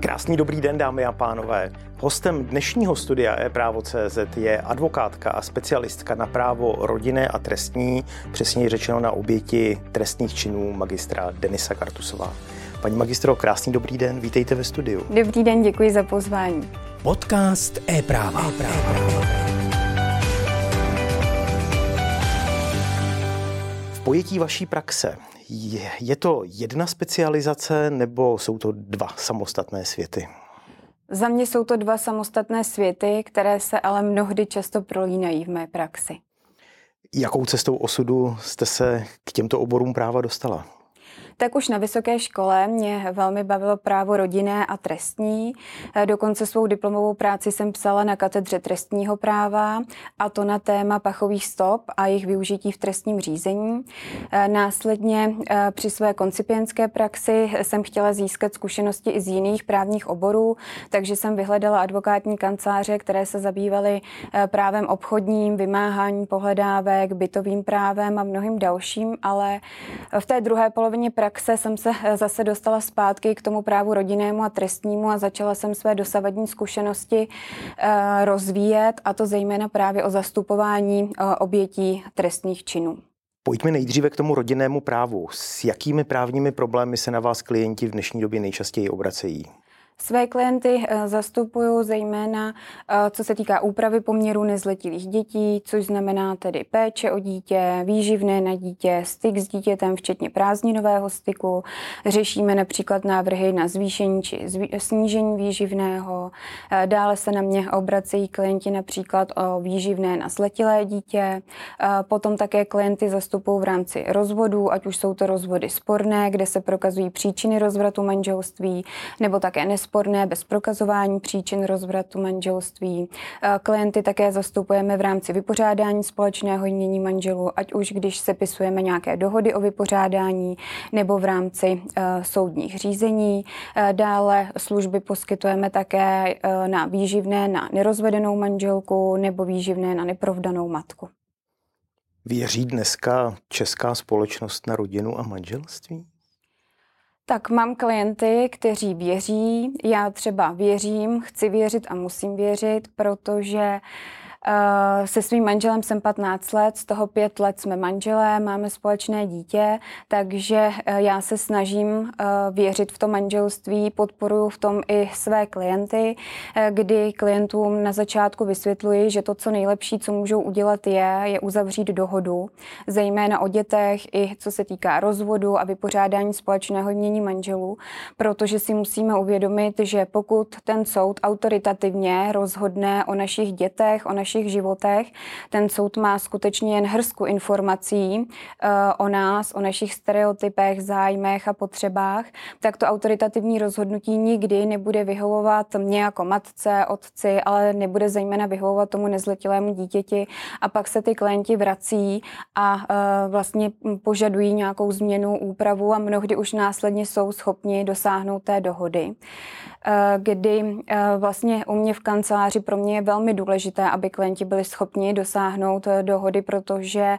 Krásný dobrý den, dámy a pánové. Hostem dnešního studia e-právo.cz je advokátka a specialistka na právo rodinné a trestní, přesněji řečeno na oběti trestných činů magistra Denisa Kartusová. Paní magistro, krásný dobrý den, vítejte ve studiu. Dobrý den, děkuji za pozvání. Podcast e-práva. e-práva. V pojetí vaší praxe je, je to jedna specializace nebo jsou to dva samostatné světy? Za mě jsou to dva samostatné světy, které se ale mnohdy často prolínají v mé praxi. Jakou cestou osudu jste se k těmto oborům práva dostala? Tak už na vysoké škole mě velmi bavilo právo rodinné a trestní. Eh, dokonce svou diplomovou práci jsem psala na katedře trestního práva a to na téma pachových stop a jejich využití v trestním řízení. Eh, následně eh, při své koncipientské praxi jsem chtěla získat zkušenosti i z jiných právních oborů, takže jsem vyhledala advokátní kanceláře, které se zabývaly právem obchodním, vymáhání pohledávek, bytovým právem a mnohým dalším, ale v té druhé polovině praxe praxe jsem se eh, zase dostala zpátky k tomu právu rodinnému a trestnímu a začala jsem své dosavadní zkušenosti eh, rozvíjet a to zejména právě o zastupování eh, obětí trestných činů. Pojďme nejdříve k tomu rodinnému právu. S jakými právními problémy se na vás klienti v dnešní době nejčastěji obracejí? Své klienty eh, zastupuju zejména eh, co se týká úpravy poměru nezletilých dětí, což znamená tedy péče o dítě, výživné na dítě, styk s dítětem, včetně prázdninového styku. Řešíme například návrhy na zvýšení či snížení výživného. Eh, dále se na mě obracejí klienti například o výživné na zletilé dítě. Potom také klienty zastupují v rámci rozvodů, ať už jsou to rozvody sporné, kde se prokazují příčiny rozvratu manželství, nebo také nes sporné bez prokazování příčin rozvratu manželství. Eh, klienty také zastupujeme v rámci vypořádání společného jmění manželů, ať už když sepisujeme nějaké dohody o vypořádání nebo v rámci uh, soudních řízení. Uh, dále služby poskytujeme také na výživné na nerozvedenou manželku nebo výživné na neprovdanou matku. Věří dneska česká společnost na rodinu a manželství? Tak mám klienty, kteří věří. Já třeba věřím, chci věřit a musím věřit, protože Eh, se svým manželem jsem 15 let, z toho 5 let jsme manželé, máme společné dítě, takže eh, já se snažím eh, věřit v to manželství, podporuji v tom i své klienty, kdy klientům na začátku vysvětluji, že to, co nejlepší, co můžou udělat, je, je uzavřít dohodu, zejména o dětech, i co se týká rozvodu a vypořádání společného mění manželů, protože si musíme uvědomit, že pokud ten soud autoritativně rozhodne o našich dětech, o našich našich životech. Ten soud má skutečně jen hrsku informací uh, o nás, o našich stereotypech, zájmech a potřebách, tak to autoritativní rozhodnutí nikdy nebude vyhovovat mě jako matce, otci, ale nebude zejména vyhovovat tomu nezletilému dítěti a pak se ty klienti vrací a uh, vlastně požadují nějakou změnu, úpravu a mnohdy už následně jsou schopni dosáhnout té dohody. Eh, kdy eh, vlastně u mě v kanceláři pro mě je velmi důležité, aby klienti byli schopni dosáhnout eh, dohody, protože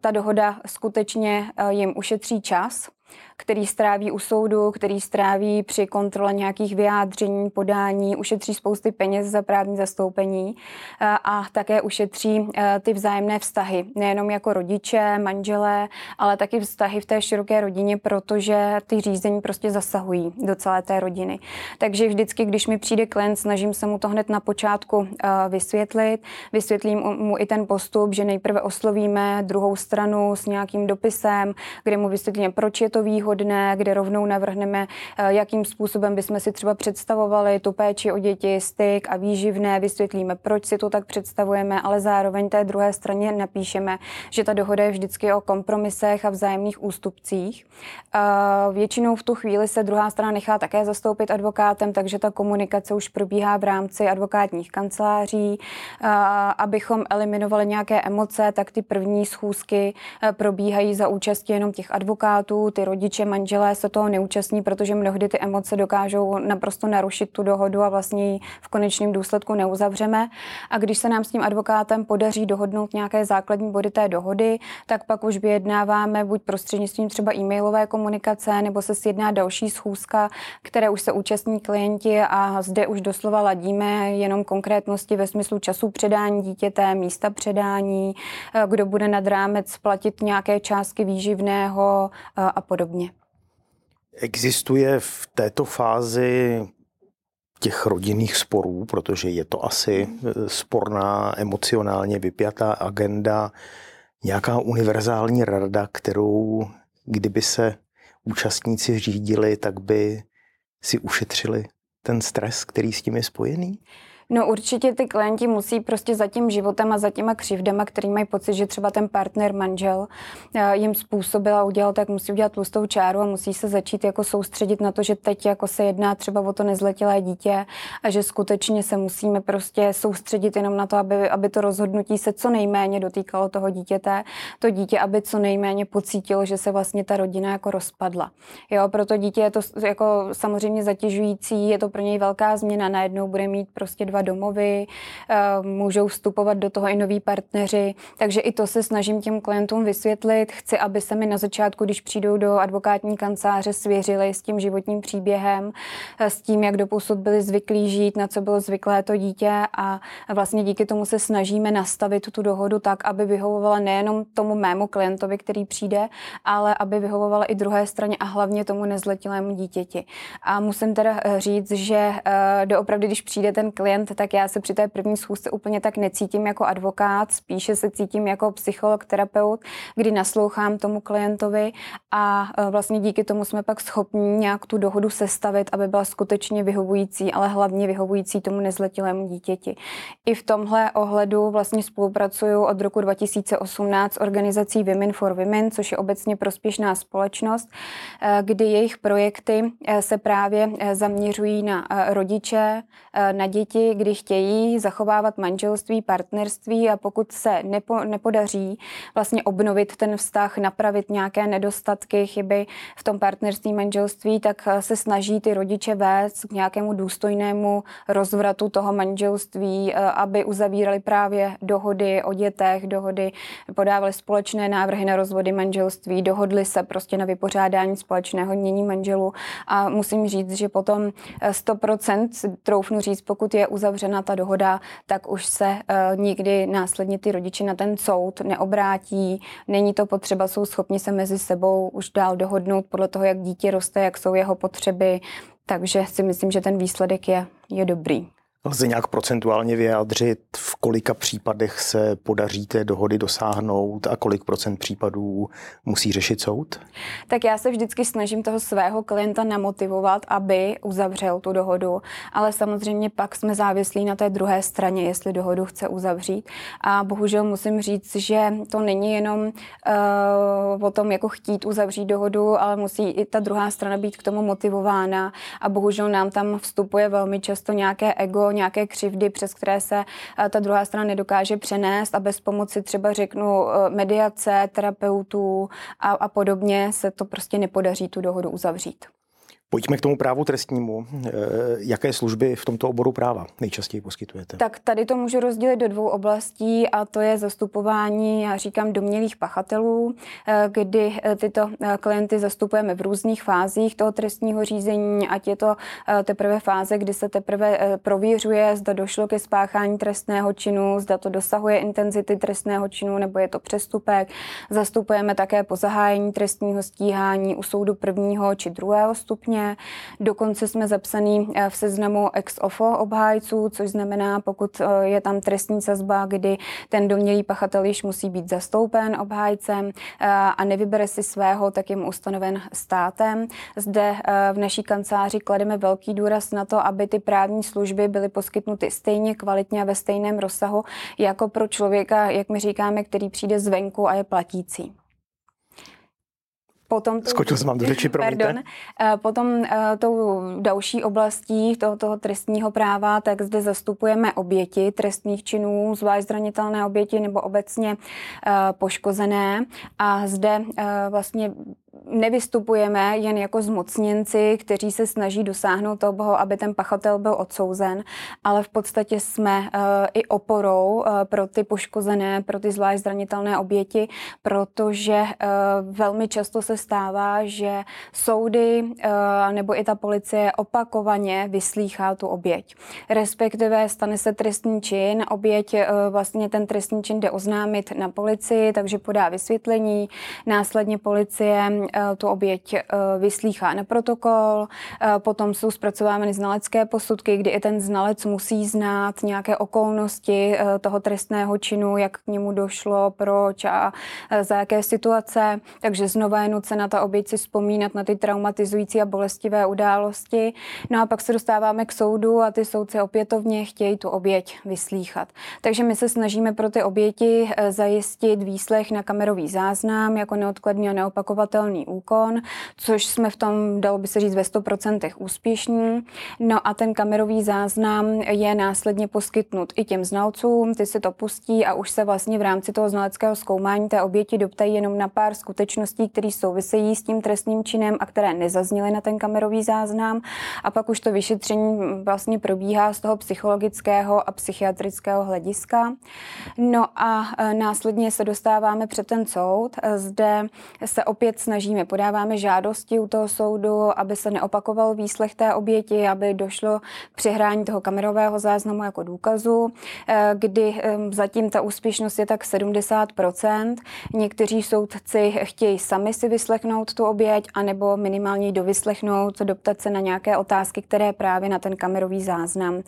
ta dohoda skutečně jim ušetří čas, který stráví u soudu, který stráví při kontrole nějakých vyjádření, podání, ušetří spousty peněz za právní zastoupení eh, a také ušetří eh, ty vzájemné vztahy, nejenom jako rodiče, manželé, ale taky vztahy v té široké rodině, protože ty řízení prostě zasahují do celé té rodiny. Takže vždycky, když mi přijde klient, snažím se mu to hned na počátku eh, vysvětlit, vysvětlím mu i ten postup, že nejprve oslovíme druhou stranu s nějakým dopisem, kde mu vysvětlíme, proč je to výhodné, výhodné, kde rovnou navrhneme, eh, jakým způsobem bychom si třeba představovali tu péči o děti, styk a výživné, vysvětlíme, proč si to tak představujeme, ale zároveň té druhé straně napíšeme, že ta dohoda je vždycky o kompromisech a vzájemných ústupcích. Většinou v tu chvíli se druhá strana nechá také zastoupit advokátem, takže ta komunikace už probíhá v rámci advokátních kanceláří. Abychom eliminovali nějaké emoce, tak ty první schůzky eh, probíhají za účasti jenom těch advokátů, ty rodiče rodiče, manželé se toho neúčastní, protože mnohdy ty emoce dokážou naprosto narušit tu dohodu a vlastně ji v konečném důsledku neuzavřeme. A když se nám s tím advokátem podaří dohodnout nějaké základní body té dohody, tak pak už vyjednáváme buď prostřednictvím třeba e-mailové komunikace, nebo se sjedná další schůzka, které už se účastní klienti a zde už doslova ladíme jenom konkrétnosti ve smyslu času předání dítěte, místa předání, eh, kdo bude nad rámec platit nějaké částky výživného eh, a podobně. Existuje v této fázi těch rodinných sporů, protože je to asi eh, sporná, emocionálně vypjatá agenda, nějaká univerzální rada, kterou kdyby se účastníci řídili, tak by si ušetřili ten stres, který s tím je spojený? No určitě ty klienti musí prostě za tím životem a za těma křivdama, který mají pocit, že třeba ten partner, manžel eh, jim způsobil a udělal, tak musí udělat tlustou čáru a musí se začít jako soustředit na to, že teď jako se jedná třeba o to nezletilé dítě a že skutečně se musíme prostě soustředit jenom na to, aby, aby to rozhodnutí se co nejméně dotýkalo toho dítěte, to dítě, aby co nejméně pocítilo, že se vlastně ta rodina jako rozpadla. Jo, pro to dítě je to jako samozřejmě zatěžující, je to pro něj velká změna, najednou bude mít prostě dva dva domovy, eh, můžou vstupovat do toho i noví partneři, takže i to se snažím těm klientům vysvětlit. Chci, aby se mi na začátku, když přijdou do advokátní kanceláře, svěřili s tím životním příběhem, eh, s tím, jak doposud byli zvyklí žít, na co bylo zvyklé to dítě a vlastně díky tomu se snažíme nastavit tu dohodu tak, aby vyhovovala nejenom tomu mému klientovi, který přijde, ale aby vyhovovala i druhé straně a hlavně tomu nezletilému dítěti. A musím teda eh, říct, že doopravdy, když přijde ten klient, klient, tak já se při té první schůzce úplně tak necítím jako advokát, spíše se cítím jako psycholog, terapeut, kdy naslouchám tomu klientovi a e, vlastně díky tomu jsme pak schopni nějak tu dohodu sestavit, aby byla skutečně vyhovující, ale hlavně vyhovující tomu nezletilému dítěti. I v tomhle ohledu vlastně spolupracuju od roku 2018 s organizací Women for Women, což je obecně prospěšná společnost, e, kdy jejich projekty e, se právě zaměřují na rodiče, na děti, kdy chtějí zachovávat manželství, partnerství a pokud se nepo, nepodaří vlastně obnovit ten vztah, napravit nějaké nedostatky, chyby v tom partnerství, manželství, tak eh, se snaží ty rodiče vést k nějakému důstojnému rozvratu toho manželství, eh, aby uzavírali právě dohody o dětech, dohody, podávali společné návrhy na rozvody manželství, dohodli se prostě na vypořádání společného mění manželů. A musím říct, že potom 100% eh, troufnu říct, pokud je uzavřený uzavřena ta dohoda, tak už se uh, nikdy následně ty rodiče na ten soud neobrátí. Není to potřeba, jsou schopni se mezi sebou už dál dohodnout podle toho, jak dítě roste, jak jsou jeho potřeby. Takže si myslím, že ten výsledek je, je dobrý. Lze nějak procentuálně vyjádřit, v kolika případech se podaří té dohody dosáhnout a kolik procent případů musí řešit soud? Tak já se vždycky snažím toho svého klienta namotivovat, aby uzavřel tu dohodu, ale samozřejmě pak jsme závislí na té druhé straně, jestli dohodu chce uzavřít. A bohužel musím říct, že to není jenom uh, o tom, jako chtít uzavřít dohodu, ale musí i ta druhá strana být k tomu motivována. A bohužel nám tam vstupuje velmi často nějaké ego, nějaké křivdy, přes které se eh, ta druhá strana nedokáže přenést a bez pomoci třeba řeknu eh, mediace, terapeutů a, a podobně se to prostě nepodaří tu dohodu uzavřít. Pojďme k tomu právu trestnímu. Eh, jaké služby v tomto oboru práva nejčastěji poskytujete? Tak tady to můžu rozdělit do dvou oblastí a to je zastupování, já říkám, domělých pachatelů, eh, kdy eh, tyto klienty zastupujeme v různých fázích toho trestního řízení, ať je to teprve fáze, kdy se teprve prověřuje, zda došlo ke spáchání trestného činu, zda to dosahuje intenzity trestného činu nebo je to přestupek. Zastupujeme také po zahájení trestního stíhání u soudu prvního či druhého stupně Dokonce jsme zapsaný eh, v seznamu ex ofo obhájců, což znamená, pokud eh, je tam trestní sazba, kdy ten domělý pachatel již musí být zastoupen obhájcem eh, a nevybere si svého, tak je mu ustanoven státem. Zde v naší kanceláři klademe velký důraz na to, aby ty právní služby byly poskytnuty stejně kvalitně a ve stejném rozsahu jako pro člověka, jak my říkáme, který přijde zvenku a je platící. Potom tou, Skočil jsem vám do řeči, Pardon. Eh, potom eh, tou další oblastí toho, toho trestního práva, tak zde zastupujeme oběti trestných činů, zvlášť zranitelné oběti nebo obecně eh, poškozené. A zde vlastně nevystupujeme jen jako zmocněnci, kteří se snaží dosáhnout toho, aby ten pachatel byl odsouzen, ale v podstatě jsme uh, i oporou uh, pro ty poškozené, pro ty zvlášť zranitelné oběti, protože uh, velmi často se stává, že soudy nebo i ta policie opakovaně vyslýchá tu oběť. Respektive stane se trestní čin, oběť vlastně ten trestní čin jde oznámit na policii, takže podá vysvětlení, následně policie tu oběť uh, vyslýchá na protokol, uh, potom jsou zpracovávány znalecké posudky, kdy i ten znalec musí znát nějaké okolnosti toho trestného činu, jak k němu došlo, proč a za jaké situace, takže znova je nucena ta oběť si vzpomínat na ty traumatizující a bolestivé události. No a pak se dostáváme k soudu a ty soudci opětovně chtějí tu oběť vyslíchat. Takže my se snažíme pro ty oběti eh, zajistit výslech na kamerový záznam jako neodkladný a neopakovatelný úkon, což jsme v tom, dalo by se říct, ve 100% úspěšní. No a ten kamerový záznam je následně poskytnut i těm znalcům, ty si to pustí a už se vlastně v rámci toho znaleckého zkoumání té oběti doptají jenom na pár skutečností, které souvisejí s tím trestním činem a které nezazněly na ten kamerový záznam. A pak už to vyšetření vlastně probíhá z toho psychologického a psychiatrického hlediska. No a e, následně se dostáváme před ten soud. E, zde se opět snažíme, podáváme žádosti u toho soudu, aby se neopakoval výslech té oběti, aby došlo k přehrání toho kamerového záznamu jako důkazu, e, kdy zatím ta úspěšnost je tak 70%. Někteří soudci chtějí sami si vyslechnout tu oběť, anebo minimálně dovyslechnout, doptat se na nějaké otázky, které právě na ten kamerový záznam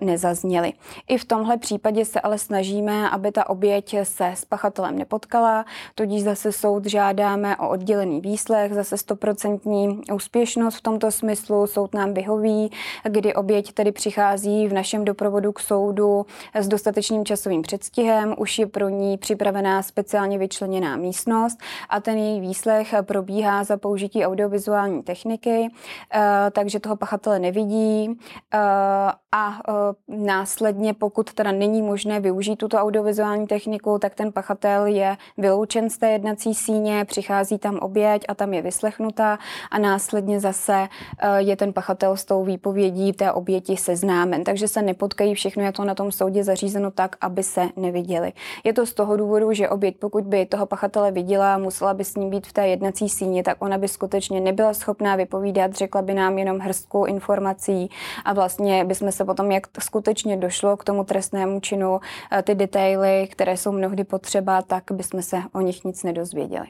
nezazněly. I v tomhle případě se ale snažíme, aby ta oběť se s pachatelem nepotkala, tudíž zase soud žádáme o oddělený výslech, zase stoprocentní úspěšnost v tomto smyslu, soud nám vyhoví, kdy oběť tedy přichází v našem doprovodu k soudu s dostatečným časovým předstihem, už je pro ní připravená speciálně vyčleněná místnost a ten její výslech probíhá za použití audiovizuální techniky, eh, takže toho pachatele nevidí eh, a eh, následně, pokud teda není možné využít tuto audiovizuální techniku, tak ten pachatel je vyloučen z té jednací síně, přichází tam oběť a tam je vyslechnutá a následně zase eh, je ten pachatel s tou výpovědí té oběti seznámen. Takže se nepotkají, všechno je to na tom soudě zařízeno tak, aby se neviděli. Je to z toho důvodu, že oběť, pokud by toho pachatele viděla, musela by s ním být v té jednací síni, tak ona by skutečně nebyla schopná vypovídat, řekla by nám jenom hrstku informací a vlastně bychom se potom, jak skutečně došlo k tomu trestnému činu, eh, ty detaily, které jsou mnohdy potřeba, tak bychom se o nich nic nedozvěděli.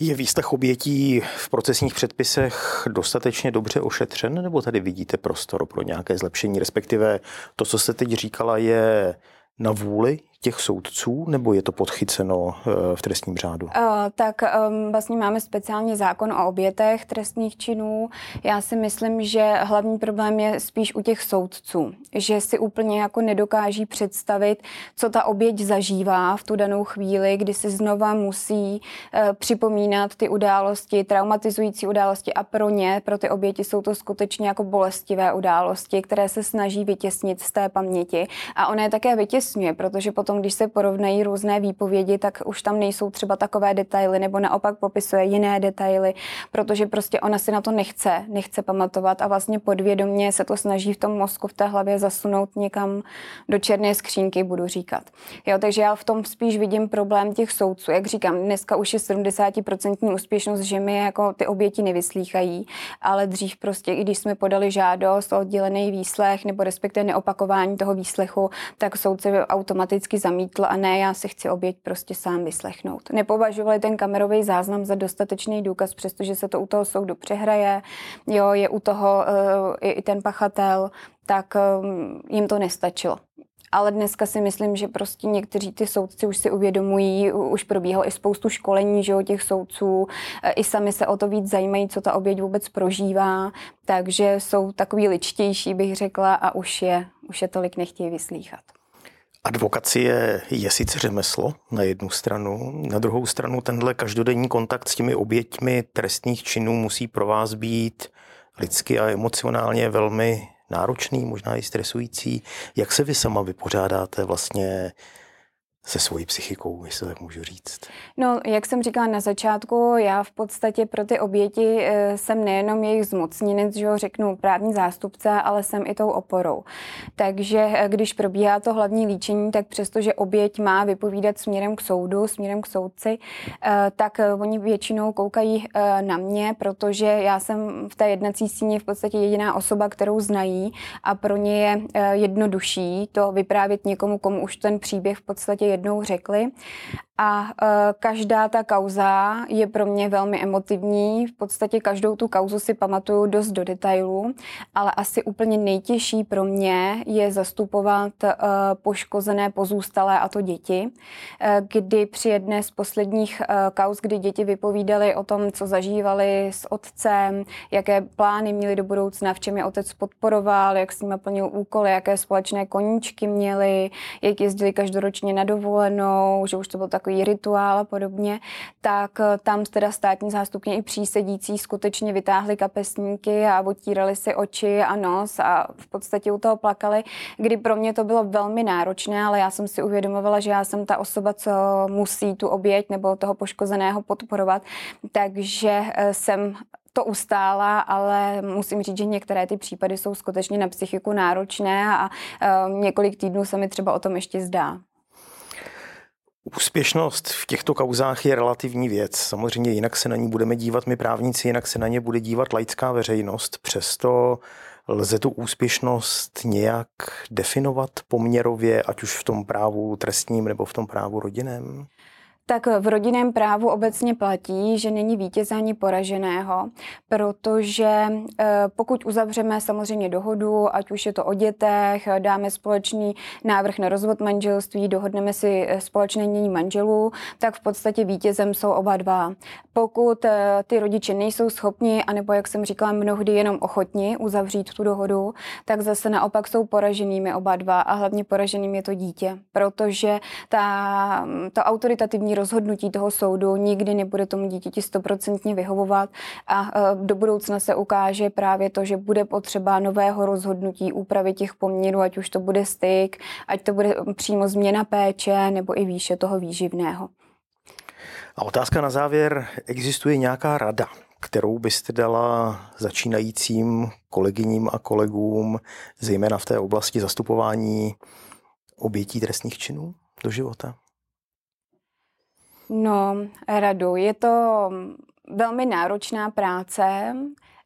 Je výstah obětí v procesních předpisech dostatečně dobře ošetřen, nebo tady vidíte prostor pro nějaké zlepšení, respektive to, co jste teď říkala, je na vůli těch soudců, nebo je to podchyceno eh, v trestním řádu? Uh, tak um, vlastně máme speciálně zákon o obětech trestních činů. Já si myslím, že hlavní problém je spíš u těch soudců, že si úplně jako nedokáží představit, co ta oběť zažívá v tu danou chvíli, kdy si znova musí uh, připomínat ty události, traumatizující události a pro ně, pro ty oběti jsou to skutečně jako bolestivé události, které se snaží vytěsnit z té paměti. A ona je také vytěsňuje, protože potom potom, když se porovnají různé výpovědi, tak už tam nejsou třeba takové detaily, nebo naopak popisuje jiné detaily, protože prostě ona si na to nechce, nechce pamatovat a vlastně podvědomně se to snaží v tom mozku, v té hlavě zasunout někam do černé skřínky, budu říkat. Jo, takže já v tom spíš vidím problém těch soudců. Jak říkám, dneska už je 70% úspěšnost, že mi jako ty oběti nevyslýchají, ale dřív prostě, i když jsme podali žádost o oddělený výslech nebo respektive neopakování toho výslechu, tak soudce automaticky zamítl a ne, já si chci oběť prostě sám vyslechnout. Nepovažovali ten kamerový záznam za dostatečný důkaz, přestože se to u toho soudu přehraje, jo, je u toho uh, i ten pachatel, tak um, jim to nestačilo. Ale dneska si myslím, že prostě někteří ty soudci už si uvědomují, už probíhalo i spoustu školení že, těch soudců, eh, i sami se o to víc zajímají, co ta oběť vůbec prožívá, takže jsou takový ličtější, bych řekla, a už je, už je tolik nechtějí vyslýchat. Advokacie je sice řemeslo na jednu stranu, na druhou stranu tenhle každodenní kontakt s těmi oběťmi trestních činů musí pro vás být lidsky a emocionálně velmi náročný, možná i stresující. Jak se vy sama vypořádáte vlastně se svojí psychikou, jestli tak můžu říct? No, jak jsem říkala na začátku, já v podstatě pro ty oběti eh, jsem nejenom jejich zmocněnec, že ho řeknu právní zástupce, ale jsem i tou oporou. Takže eh, když probíhá to hlavní líčení, tak přestože oběť má vypovídat směrem k soudu, směrem k soudci, eh, tak oni většinou koukají na mě, protože já jsem v té jednací síni v podstatě jediná osoba, kterou znají a pro ně je jednodušší to vyprávět někomu, komu už ten příběh v podstatě jednou řekli. A uh, každá ta kauza je pro mě velmi emotivní. V podstatě každou tu kauzu si pamatuju dost do detailů, ale asi úplně nejtěžší pro mě je zastupovat uh, poškozené pozůstalé a to děti, uh, kdy při jedné z posledních uh, kauz, kdy děti vypovídali o tom, co zažívali s otcem, jaké plány měli do budoucna, v čem je otec podporoval, jak s nimi plnil úkoly, jaké společné koníčky měli, jak jezdili každoročně na dovolenou, že už to byl takový takový rituál a podobně, tak eh, tam teda státní zástupně i přísedící skutečně vytáhli kapesníky a otírali si oči a nos a v podstatě u toho plakali, kdy pro mě to bylo velmi náročné, ale já jsem si uvědomovala, že já jsem ta osoba, co musí tu oběť nebo toho poškozeného podporovat, takže eh, jsem to ustála, ale musím říct, že některé ty případy jsou skutečně na psychiku náročné a uh, několik týdnů se mi třeba o tom ještě zdá. Úspěšnost v těchto kauzách je relativní věc. Samozřejmě jinak se na ní budeme dívat my právníci, jinak se na ně bude dívat laická veřejnost. Přesto lze tu úspěšnost nějak definovat poměrově, ať už v tom právu trestním nebo v tom právu rodinném? Tak v rodinném právu obecně platí, že není vítěze ani poraženého, protože eh, pokud uzavřeme samozřejmě dohodu, ať už je to o dětech, dáme společný návrh na rozvod manželství, dohodneme si eh, společné mění manželů, tak v podstatě vítězem jsou oba dva. Pokud eh, ty rodiče nejsou schopni, anebo jak jsem říkala, mnohdy jenom ochotni uzavřít tu dohodu, tak zase naopak jsou poraženými oba dva a hlavně poraženým je to dítě, protože ta, ta autoritativní rozhodnutí toho soudu nikdy nebude tomu dítěti stoprocentně vyhovovat a e, do budoucna se ukáže právě to, že bude potřeba nového rozhodnutí, úpravy těch poměrů, ať už to bude styk, ať to bude přímo změna péče nebo i výše toho výživného. A otázka na závěr, existuje nějaká rada, kterou byste dala začínajícím kolegyním a kolegům, zejména v té oblasti zastupování obětí trestných činů do života? No, radu. Je to velmi náročná práce,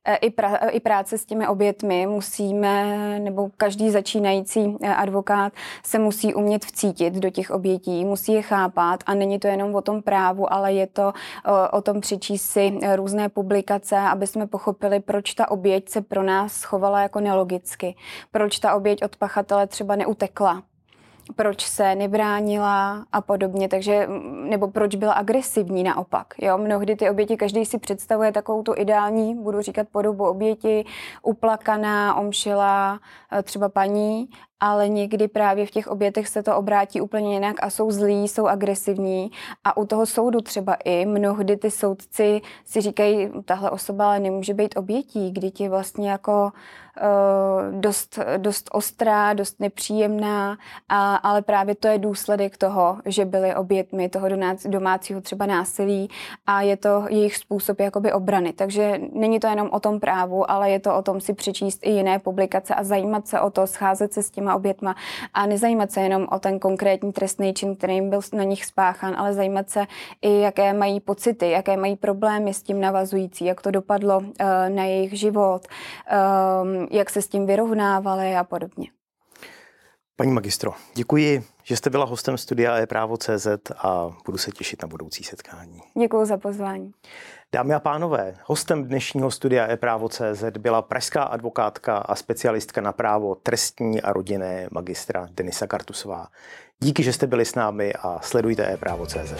e, i, pra, i práce s těmi obětmi musíme, nebo každý začínající e, advokát se musí umět vcítit do těch obětí, musí je chápat. A není to jenom o tom právu, ale je to o, o tom přečíst si různé publikace, aby jsme pochopili, proč ta oběť se pro nás chovala jako nelogicky, proč ta oběť od pachatele třeba neutekla, proč se nebránila a podobně, takže, nebo proč byla agresivní naopak. Jo? Mnohdy ty oběti, každý si představuje takovou tu ideální, budu říkat podobu oběti, uplakaná, omšila, eh, třeba paní ale někdy právě v těch obětech se to obrátí úplně jinak a jsou zlí, jsou agresivní a u toho soudu třeba i mnohdy ty soudci si říkají, tahle osoba ale nemůže být obětí, kdy ti vlastně jako uh, dost, dost ostrá, dost nepříjemná, a, ale právě to je důsledek toho, že byly obětmi toho domácího třeba násilí a je to jejich způsob jakoby obrany. Takže není to jenom o tom právu, ale je to o tom si přečíst i jiné publikace a zajímat se o to, scházet se s těma obětma a nezajímat se jenom o ten konkrétní trestný čin, který byl na nich spáchan, ale zajímat se i, jaké mají pocity, jaké mají problémy s tím navazující, jak to dopadlo uh, na jejich život, um, jak se s tím vyrovnávali a podobně. Paní magistro, děkuji, že jste byla hostem studia e-právo.cz a budu se těšit na budoucí setkání. Děkuji za pozvání. Dámy a pánové, hostem dnešního studia e-právo.cz byla pražská advokátka a specialistka na právo trestní a rodinné magistra Denisa Kartusová. Díky, že jste byli s námi a sledujte e-právo.cz.